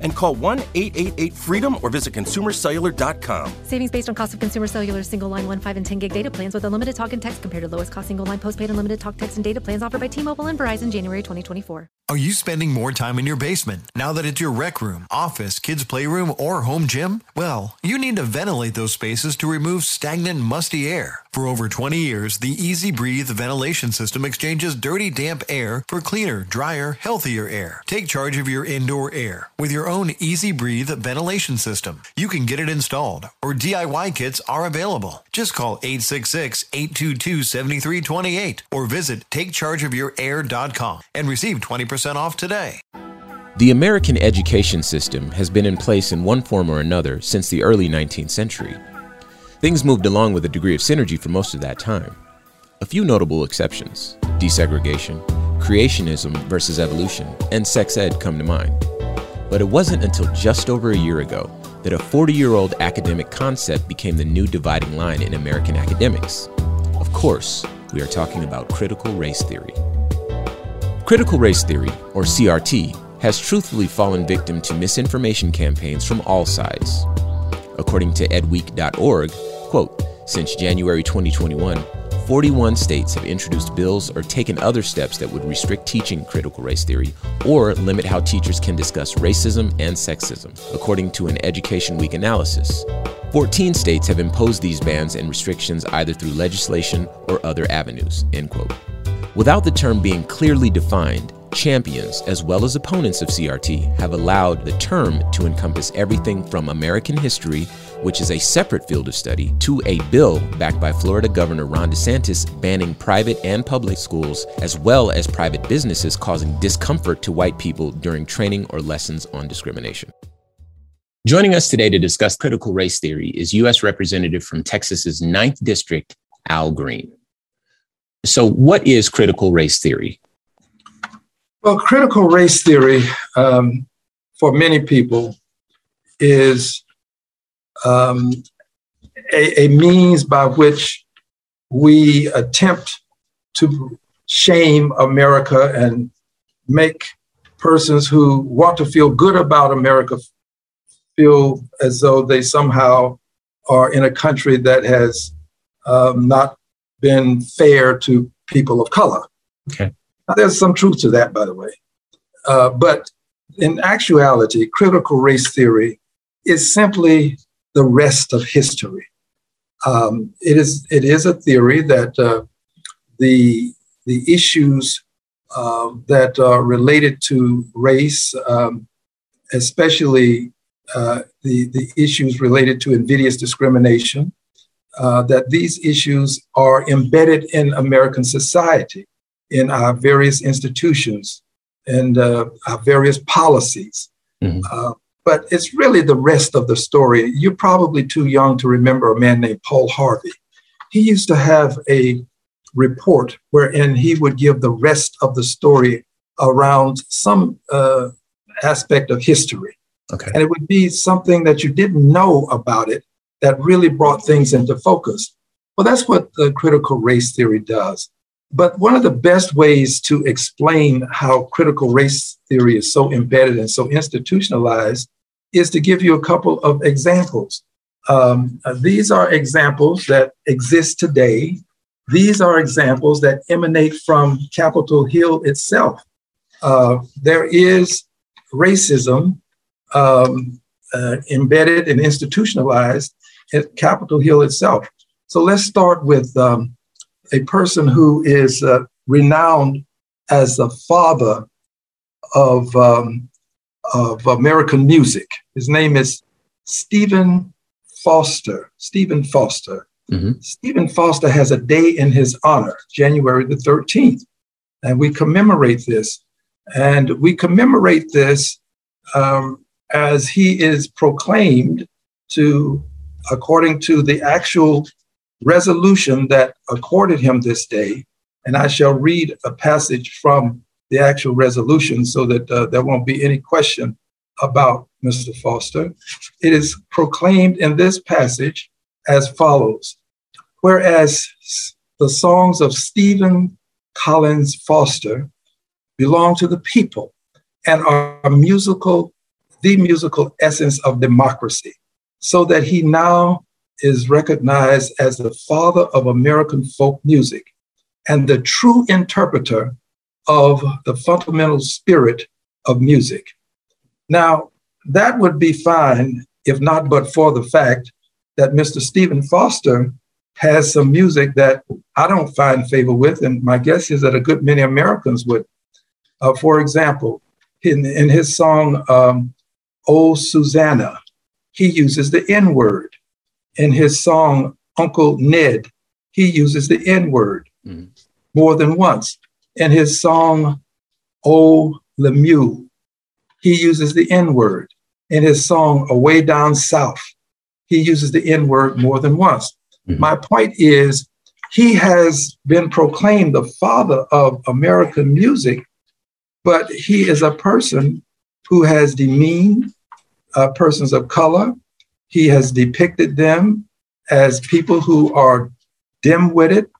And call 1 888 freedom or visit consumercellular.com. Savings based on cost of consumer cellular single line 1, 5, and 10 gig data plans with unlimited talk and text compared to lowest cost single line postpaid unlimited talk, text, and data plans offered by T Mobile and Verizon January 2024. Are you spending more time in your basement now that it's your rec room, office, kids' playroom, or home gym? Well, you need to ventilate those spaces to remove stagnant, musty air. For over 20 years, the Easy Breathe ventilation system exchanges dirty, damp air for cleaner, drier, healthier air. Take charge of your indoor air with your own Easy Breathe ventilation system. You can get it installed, or DIY kits are available. Just call 866 822 7328 or visit takechargeofyourair.com and receive 20% off today. The American education system has been in place in one form or another since the early 19th century. Things moved along with a degree of synergy for most of that time. A few notable exceptions desegregation, creationism versus evolution, and sex ed come to mind. But it wasn't until just over a year ago that a 40 year old academic concept became the new dividing line in American academics. Of course, we are talking about critical race theory. Critical race theory, or CRT, has truthfully fallen victim to misinformation campaigns from all sides. According to edweek.org, quote, since January 2021, 41 states have introduced bills or taken other steps that would restrict teaching critical race theory or limit how teachers can discuss racism and sexism, according to an Education Week analysis. 14 states have imposed these bans and restrictions either through legislation or other avenues. End quote. Without the term being clearly defined, champions as well as opponents of CRT have allowed the term to encompass everything from American history which is a separate field of study, to a bill backed by Florida Governor Ron DeSantis banning private and public schools, as well as private businesses causing discomfort to white people during training or lessons on discrimination. Joining us today to discuss critical race theory is U.S. Representative from Texas's 9th District, Al Green. So, what is critical race theory? Well, critical race theory um, for many people is um, a, a means by which we attempt to shame America and make persons who want to feel good about America feel as though they somehow are in a country that has um, not been fair to people of color. Okay. Now, there's some truth to that, by the way. Uh, but in actuality, critical race theory is simply the rest of history. Um, it is it is a theory that uh, the the issues uh, that are related to race, um, especially uh, the the issues related to invidious discrimination, uh, that these issues are embedded in American society, in our various institutions, and uh, our various policies. Mm-hmm. But it's really the rest of the story. You're probably too young to remember a man named Paul Harvey. He used to have a report wherein he would give the rest of the story around some uh, aspect of history. Okay. And it would be something that you didn't know about it that really brought things into focus. Well, that's what the critical race theory does. But one of the best ways to explain how critical race theory is so embedded and so institutionalized is to give you a couple of examples. Um, uh, these are examples that exist today. These are examples that emanate from Capitol Hill itself. Uh, there is racism um, uh, embedded and institutionalized at Capitol Hill itself. So let's start with um, a person who is uh, renowned as the father of, um, of American music. His name is Stephen Foster. Stephen Foster. Mm-hmm. Stephen Foster has a day in his honor, January the 13th. And we commemorate this. And we commemorate this um, as he is proclaimed to, according to the actual resolution that accorded him this day. And I shall read a passage from the actual resolution so that uh, there won't be any question about Mr. Foster. It is proclaimed in this passage as follows Whereas the songs of Stephen Collins Foster belong to the people and are musical, the musical essence of democracy, so that he now is recognized as the father of American folk music and the true interpreter of the fundamental spirit of music. Now, that would be fine if not but for the fact that Mr. Stephen Foster has some music that I don't find favor with, and my guess is that a good many Americans would. Uh, for example, in, in his song, um, Oh Susanna, he uses the N word. In his song, Uncle Ned, he uses the N word mm-hmm. more than once. In his song, Oh Lemuel, he uses the N word. In his song, Away Down South, he uses the N word more than once. Mm-hmm. My point is, he has been proclaimed the father of American music, but he is a person who has demeaned uh, persons of color. He has depicted them as people who are dim witted,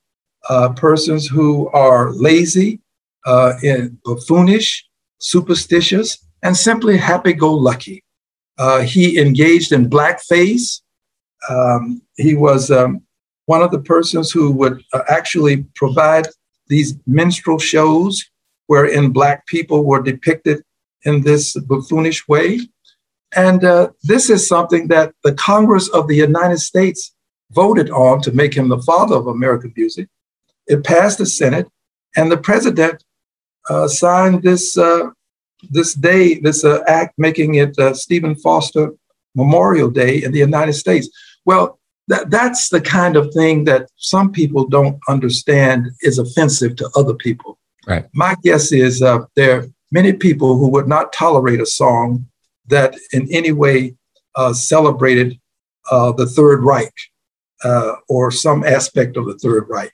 uh, persons who are lazy, uh, and buffoonish, superstitious, and simply happy go lucky. Uh, he engaged in blackface. Um, he was um, one of the persons who would uh, actually provide these minstrel shows wherein Black people were depicted in this buffoonish way. And uh, this is something that the Congress of the United States voted on to make him the father of American music. It passed the Senate, and the president uh, signed this uh, this day, this uh, act making it uh, Stephen Foster Memorial Day in the United States. Well, that, that's the kind of thing that some people don't understand is offensive to other people. Right. My guess is uh, there are many people who would not tolerate a song that in any way uh, celebrated uh, the Third Reich uh, or some aspect of the Third Reich.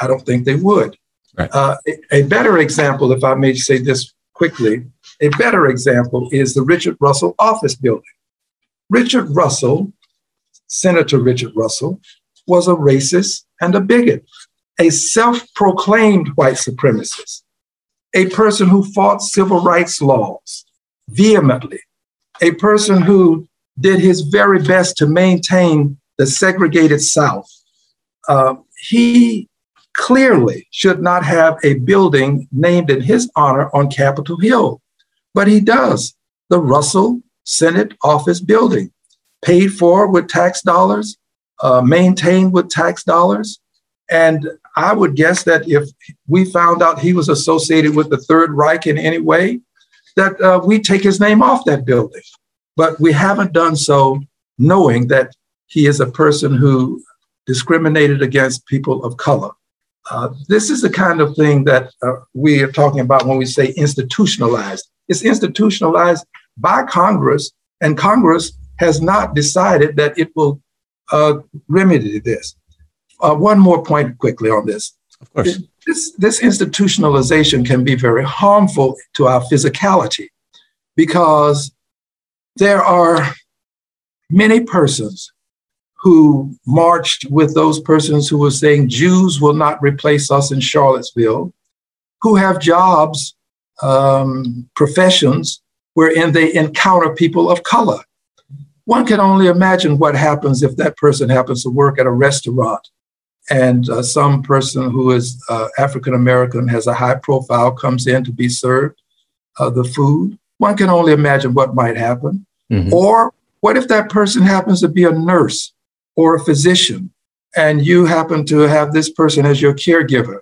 I don't think they would. Right. Uh, a, a better example, if I may say this quickly, a better example is the Richard Russell office building. Richard Russell, Senator Richard Russell, was a racist and a bigot, a self proclaimed white supremacist, a person who fought civil rights laws vehemently, a person who did his very best to maintain the segregated South. Uh, he clearly should not have a building named in his honor on Capitol Hill. But he does. The Russell Senate Office Building, paid for with tax dollars, uh, maintained with tax dollars. And I would guess that if we found out he was associated with the Third Reich in any way, that uh, we take his name off that building. But we haven't done so knowing that he is a person who discriminated against people of color. Uh, this is the kind of thing that uh, we are talking about when we say institutionalized. It's institutionalized by Congress, and Congress has not decided that it will uh, remedy this. Uh, one more point quickly on this. Of course. This, this institutionalization can be very harmful to our physicality because there are many persons who marched with those persons who were saying Jews will not replace us in Charlottesville, who have jobs um, professions wherein they encounter people of color. One can only imagine what happens if that person happens to work at a restaurant and uh, some person who is uh, African American has a high profile comes in to be served uh, the food. One can only imagine what might happen. Mm-hmm. Or what if that person happens to be a nurse or a physician and you happen to have this person as your caregiver?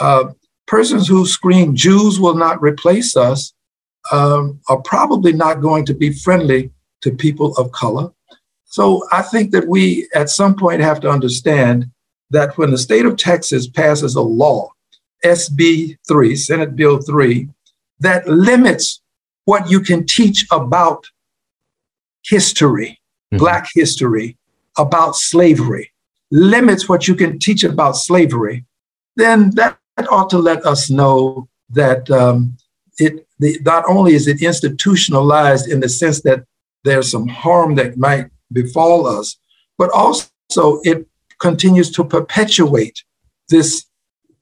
Uh, persons who scream, Jews will not replace us, um, are probably not going to be friendly to people of color. So I think that we at some point have to understand that when the state of Texas passes a law, SB 3, Senate Bill 3, that limits what you can teach about history, mm-hmm. Black history, about slavery, limits what you can teach about slavery, then that ought to let us know that um, it the, not only is it institutionalized in the sense that there's some harm that might befall us, but also it continues to perpetuate this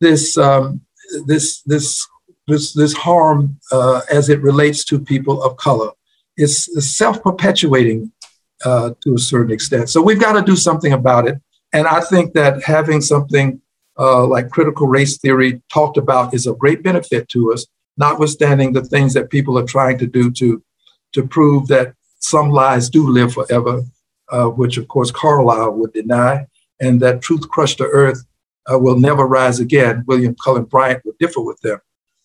this um, this this this this harm uh, as it relates to people of color. It's, it's self-perpetuating uh, to a certain extent. So we've got to do something about it. And I think that having something uh, like critical race theory talked about is a great benefit to us, notwithstanding the things that people are trying to do to to prove that some lies do live forever, uh, which of course Carlyle would deny, and that truth crushed to earth uh, will never rise again. William Cullen Bryant would differ with them.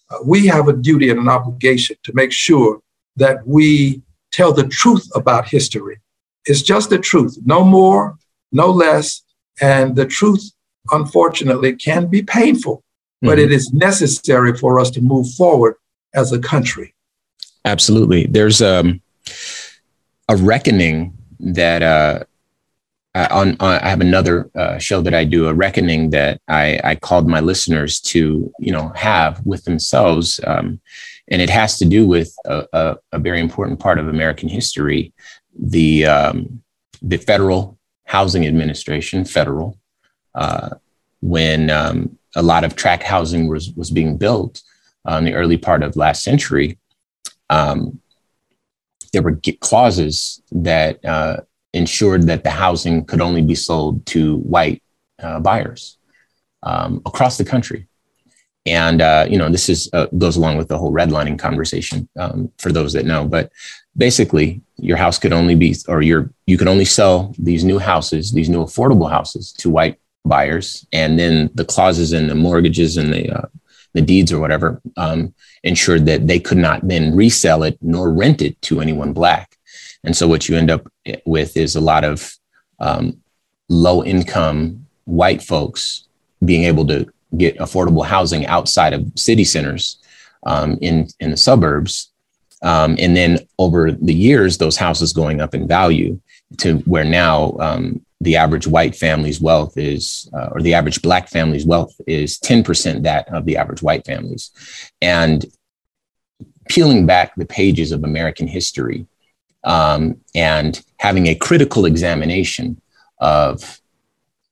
Uh, we have a duty and an obligation to make sure that we tell the truth about history. It's just the truth, no more, no less. And the truth, unfortunately, can be painful, mm-hmm. but it is necessary for us to move forward as a country. Absolutely. There's um, a reckoning that uh, on, on, I have another uh, show that I do, a reckoning that I, I called my listeners to, you know, have with themselves. Um, and it has to do with a, a, a, very important part of American history, the um, the Federal Housing Administration, federal, uh, when um, a lot of tract housing was was being built uh, in the early part of last century. Um, there were clauses that uh, ensured that the housing could only be sold to white uh, buyers um, across the country. And uh, you know, this is uh, goes along with the whole redlining conversation um, for those that know. But basically, your house could only be, or your you could only sell these new houses, these new affordable houses, to white buyers, and then the clauses in the mortgages and the uh, the deeds or whatever um, ensured that they could not then resell it nor rent it to anyone black. And so what you end up with is a lot of um, low income white folks being able to get affordable housing outside of city centers um, in, in the suburbs. Um, and then over the years, those houses going up in value to where now um, the average white family's wealth is, uh, or the average black family's wealth is 10% that of the average white families. And peeling back the pages of American history, um, and having a critical examination of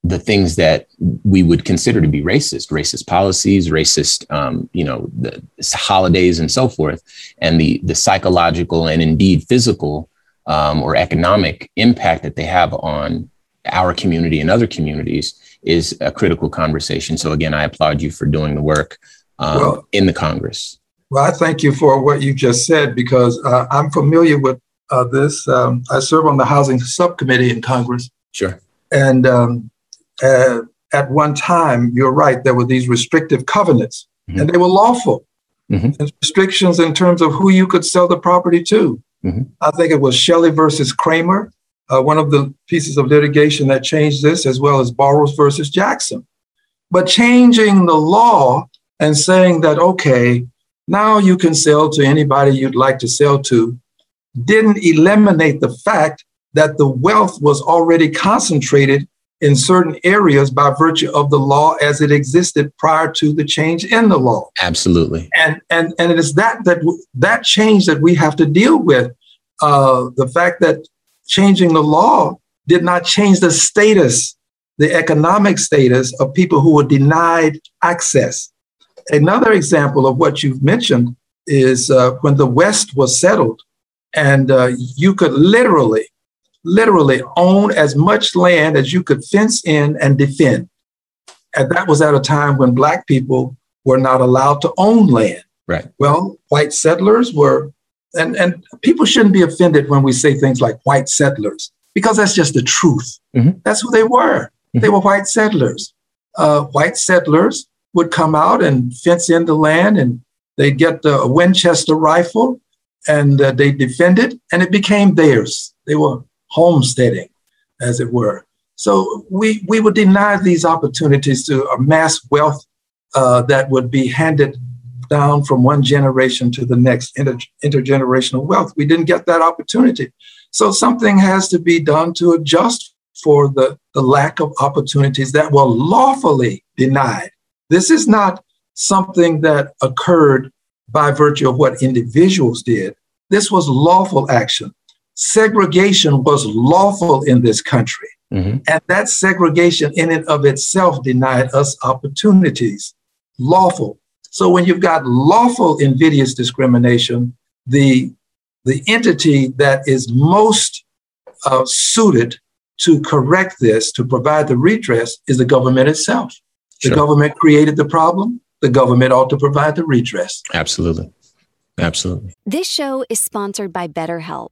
the things that we would consider to be racist, racist policies, racist, um, you know, the holidays and so forth, and the the psychological and indeed physical um, or economic impact that they have on our community and other communities is a critical conversation. So again, I applaud you for doing the work um, well, in the Congress. Well, I thank you for what you just said because uh, I'm familiar with uh, this. Um, I serve on the housing subcommittee in Congress. Sure. And um, uh, at one time, you're right, there were these restrictive covenants, mm-hmm. and they were lawful. Mm-hmm. Restrictions in terms of who you could sell the property to. Mm-hmm. I think it was Shelley versus Kraemer, uh, one of the pieces of litigation that changed this, as well as Barrows versus Jackson. But changing the law and saying that, okay, now you can sell to anybody you'd like to sell to didn't eliminate the fact that the wealth was already concentrated in certain areas by virtue of the law as it existed prior to the change in the law. Absolutely. And and and it is that that that change that we have to deal with. Uh, the fact that changing the law did not change the status, the economic status of people who were denied access. Another example of what you've mentioned is uh, when the West was settled and uh, you could literally, literally own as much land as you could fence in and defend. And that was at a time when Black people were not allowed to own land. Right. Well, white settlers were, and, and people shouldn't be offended when we say things like white settlers, because that's just the truth. Mm-hmm. That's who they were. Mm-hmm. They were white settlers. Uh, white settlers would come out and fence in the land and they'd get a Winchester rifle and uh, they defended, and it became theirs. They were homesteading, as it were. So we, we would deny these opportunities to amass wealth uh, that would be handed down from one generation to the next, inter- intergenerational wealth. We didn't get that opportunity. So something has to be done to adjust for the, the lack of opportunities that were lawfully denied. This is not something that occurred by virtue of what individuals did. This was lawful action. Segregation was lawful in this country. Mm-hmm. And that segregation in and of itself denied us opportunities. Lawful. So when you've got lawful invidious discrimination, the, the entity that is most uh, suited to correct this, to provide the redress, is the government itself. The sure. government created the problem. The government ought to provide the redress. Absolutely. Absolutely. This show is sponsored by BetterHelp.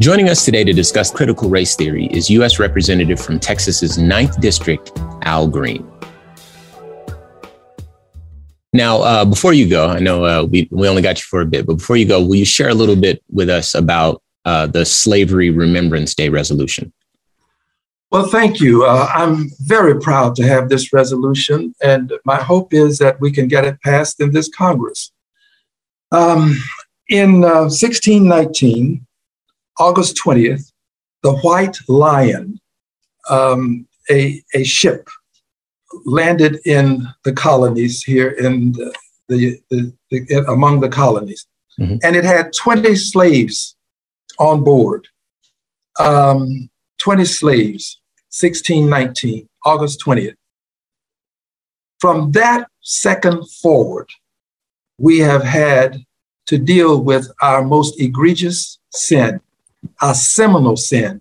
Joining us today to discuss critical race theory is U.S. Representative from Texas's 9th District, Al Green. Now, uh, before you go, I know uh, we, we only got you for a bit, but before you go, will you share a little bit with us about uh, the Slavery Remembrance Day resolution? Well, thank you. Uh, I'm very proud to have this resolution, and my hope is that we can get it passed in this Congress. Um, in 1619, uh, August 20th, the White Lion, um, a, a ship, landed in the colonies here in the, the, the, the among the colonies. Mm-hmm. And it had 20 slaves on board. Um, 20 slaves, 1619, August 20th. From that second forward, we have had to deal with our most egregious sin, our seminal sin,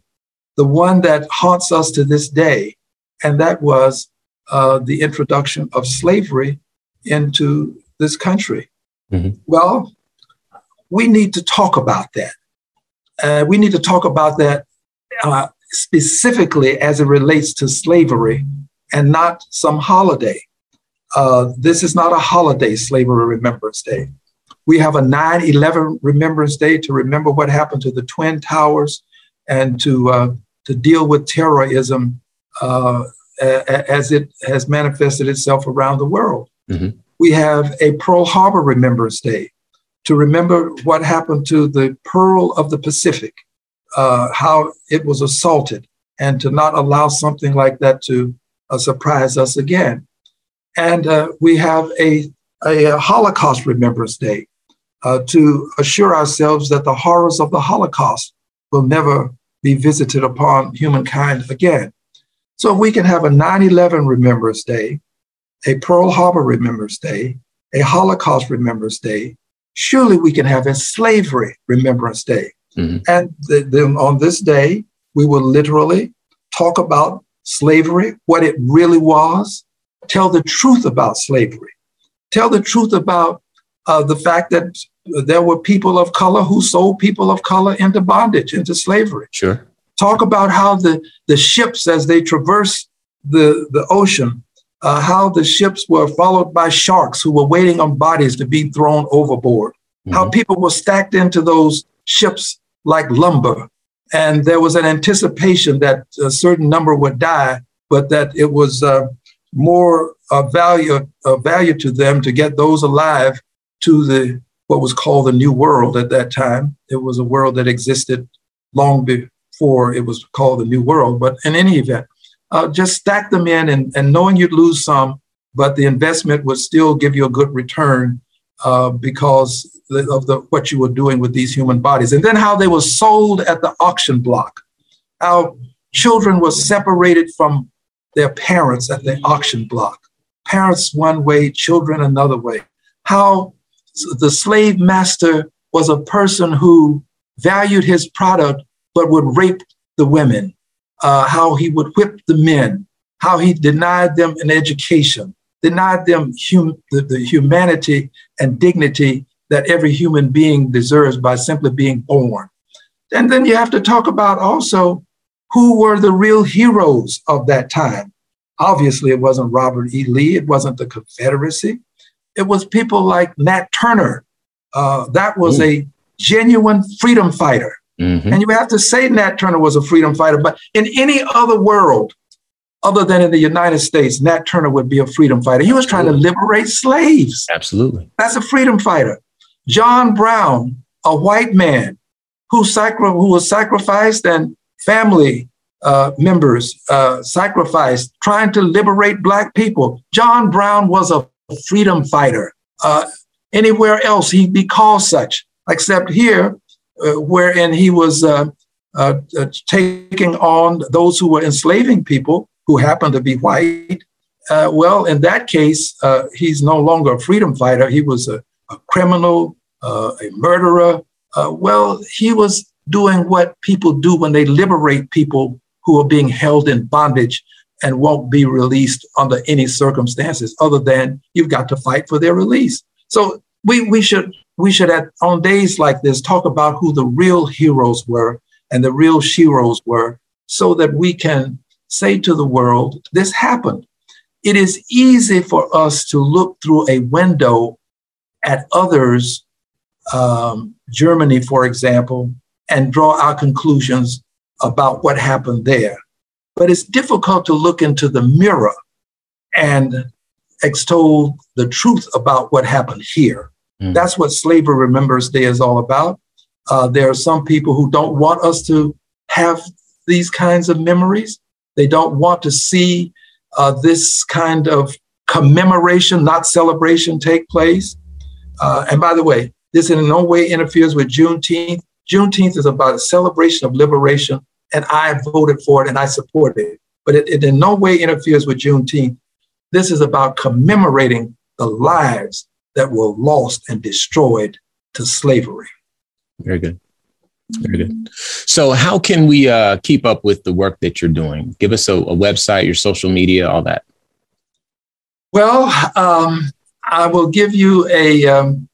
the one that haunts us to this day, and that was uh, the introduction of slavery into this country. Mm-hmm. Well, we need to talk about that. Uh, we need to talk about that uh, specifically as it relates to slavery and not some holiday. Uh, this is not a holiday, Slavery Remembrance Day. We have a 9 11 Remembrance Day to remember what happened to the Twin Towers and to, uh, to deal with terrorism uh, as it has manifested itself around the world. Mm-hmm. We have a Pearl Harbor Remembrance Day to remember what happened to the Pearl of the Pacific, uh, how it was assaulted, and to not allow something like that to uh, surprise us again. And uh, we have a, a, Holocaust Remembrance Day uh, to assure ourselves that the horrors of the Holocaust will never be visited upon humankind again. So if we can have a 9 11 Remembrance Day, a Pearl Harbor Remembrance Day, a Holocaust Remembrance Day. Surely we can have a Slavery Remembrance Day. Mm-hmm. And then on this day, we will literally talk about slavery, what it really was, tell the truth about slavery, tell the truth about uh, the fact that there were people of color who sold people of color into bondage, into slavery. Sure talk about how the, the ships, as they traversed the, the ocean, uh, how the ships were followed by sharks who were waiting on bodies to be thrown overboard, mm-hmm. how people were stacked into those ships like lumber. And there was an anticipation that a certain number would die, but that it was uh, more uh, value, uh, value to them to get those alive to the what was called the New World at that time. It was a world that existed long before it was called the New World. But in any event, uh, just stack them in and, and knowing you'd lose some, but the investment would still give you a good return uh, because of the what you were doing with these human bodies. And then how they were sold at the auction block, how children were separated from their parents at the auction block. Parents one way, children another way. How the slave master was a person who valued his product but would rape the women, uh, how he would whip the men, how he denied them an education, denied them hum- the, the humanity and dignity that every human being deserves by simply being born. And then you have to talk about also who were the real heroes of that time. Obviously, it wasn't Robert E. Lee, it wasn't the Confederacy. It was people like Nat Turner. Uh, that was mm. a genuine freedom fighter. Mm-hmm. And you have to say Nat Turner was a freedom fighter, but in any other world, other than in the United States, Nat Turner would be a freedom fighter. He was trying to liberate slaves. Absolutely. That's a freedom fighter. John Brown, a white man who, sacri- who was sacrificed and family uh, members uh, sacrificed trying to liberate Black people. John Brown was a freedom fighter. Uh, anywhere else, he'd be called such, except here, uh, wherein he was uh, uh, taking on those who were enslaving people who happened to be white. well, in that case, he's no longer a freedom fighter. He was a, a criminal, a murderer. well, he was doing what people do when they liberate people who are being held in bondage and won't be released under any circumstances other than you've got to fight for their release. So we, we should we should at, on days like this talk about who the real heroes were and the real sheroes were so that we can say to the world this happened it is easy for us to look through a window at others um, germany for example and draw our conclusions about what happened there but it's difficult to look into the mirror and extol the truth about what happened here Mm. That's what Slavery Remembrance Day is all about. Uh, there are some people who don't want us to have these kinds of memories. They don't want to see uh, this kind of commemoration, not celebration, take place. Uh, and by the way, this in no way interferes with Juneteenth. Juneteenth is about a celebration of liberation, and I voted for it and I support it. But it, it in no way interferes with Juneteenth. This is about commemorating the lives that were lost and destroyed to slavery. Very good. Very good. So, how can we uh, keep up with the work that you're doing? Give us a, a website, your social media, all that. Well, um, I will give you a um,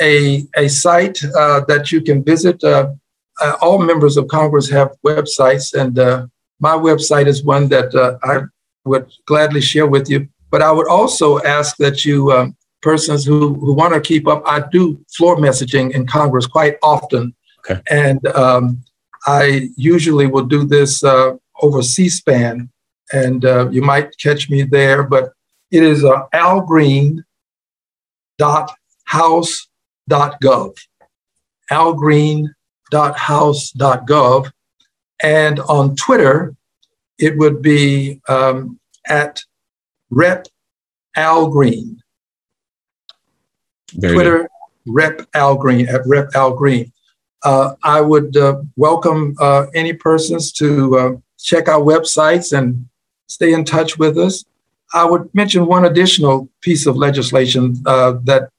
a, a site uh, that you can visit. Uh, uh, all members of Congress have websites, and uh, my website is one that uh, I would gladly share with you. But I would also ask that you, um, persons who, who want to keep up, I do floor messaging in Congress quite often. Okay. And um, I usually will do this uh, over C SPAN, and you might catch me there. But it is uh, algreen.house.gov. algreen.house.gov. And on Twitter, it would be um, at Rep Al Green. Very Twitter, good. Rep Al Green, at Rep Al Green. Uh, I would uh, welcome uh, any persons to uh, check our websites and stay in touch with us. I would mention one additional piece of legislation uh, that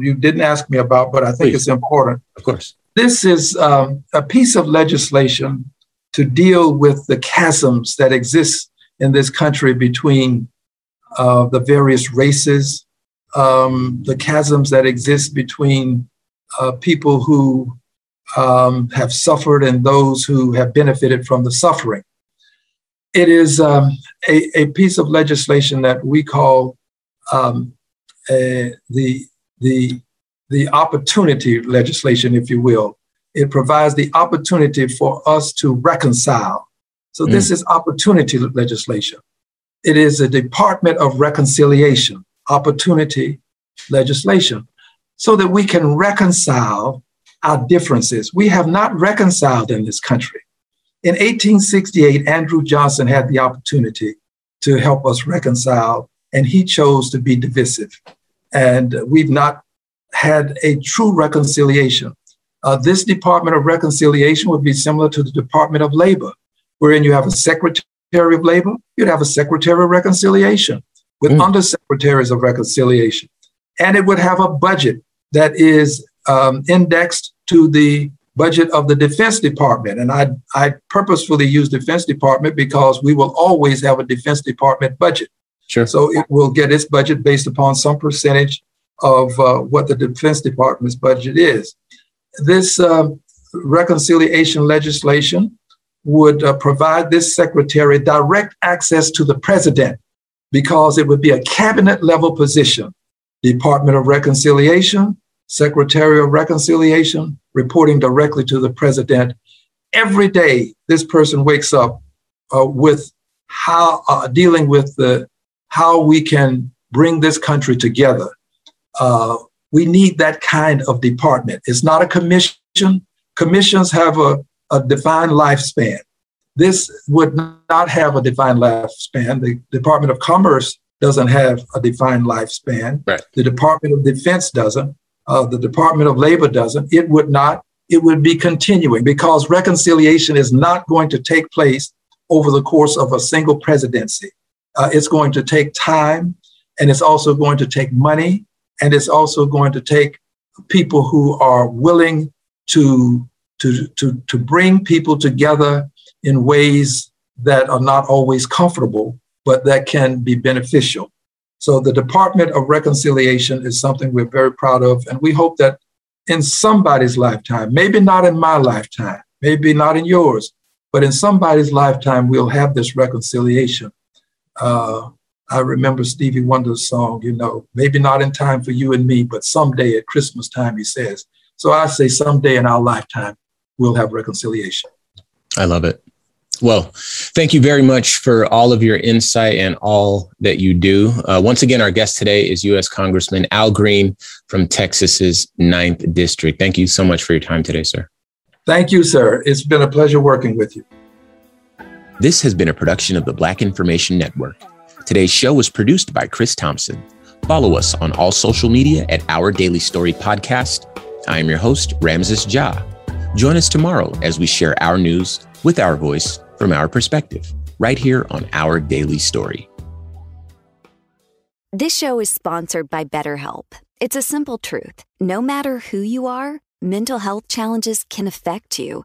you didn't ask me about, but I think Please. it's important. Of course. This is um, a piece of legislation to deal with the chasms that exist in this country between uh, the various races, um, the chasms that exist between uh, people who um, have suffered and those who have benefited from the suffering. It is um, a, a, piece of legislation that we call um, a, the, the, the opportunity legislation, if you will. It provides the opportunity for us to reconcile. So, mm. this is opportunity legislation. It is a Department of Reconciliation, opportunity legislation, so that we can reconcile our differences. We have not reconciled in this country. In 1868, Andrew Johnson had the opportunity to help us reconcile, and he chose to be divisive. And we've not had a true reconciliation. Uh, this Department of Reconciliation would be similar to the Department of Labor, wherein you have a Secretary of Labor, you'd have a Secretary of Reconciliation with mm. undersecretaries of reconciliation. And it would have a budget that is um, indexed to the budget of the Defense Department. And I, I purposefully use Defense Department because we will always have a Defense Department budget. Sure. So it will get its budget based upon some percentage of uh, what the Defense Department's budget is. This uh, reconciliation legislation would uh, provide this secretary direct access to the president because it would be a cabinet level position. Department of Reconciliation, Secretary of Reconciliation, reporting directly to the president. Every day, this person wakes up uh, with how uh, dealing with the how we can bring this country together. Uh, we need that kind of department. It's not a commission. Commissions have a, a defined lifespan. This would not have a defined lifespan. The Department of Commerce doesn't have a defined lifespan. Right. The Department of Defense doesn't uh, the Department of Labor doesn't, it would not, it would be continuing because reconciliation is not going to take place over the course of a single presidency. Uh, it's going to take time and it's also going to take money and it's also going to take people who are willing to, to, to, to bring people together in ways that are not always comfortable, but that can be beneficial. So the Department of Reconciliation is something we're very proud of. And we hope that in somebody's lifetime, maybe not in my lifetime, maybe not in yours, but in somebody's lifetime, we'll have this reconciliation. Uh, I remember Stevie Wonder's song, you know, maybe not in time for you and me, but someday at Christmas time, he says. So I say someday in our lifetime, we'll have reconciliation. I love it. Well, thank you very much for all of your insight and all that you do. Uh, once again, our guest today is U.S. Congressman Al Green from Texas's 9th District. Thank you so much for your time today, sir. Thank you, sir. It's been a pleasure working with you. This has been a production of the Black Information Network. Today's show was produced by Chris Thompson. Follow us on all social media at Our Daily Story Podcast. I am your host, Ramses Ja. Join us tomorrow as we share our news with our voice from our perspective, right here on Our Daily Story. This show is sponsored by BetterHelp. It's a simple truth. No matter who you are, mental health challenges can affect you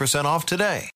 off today.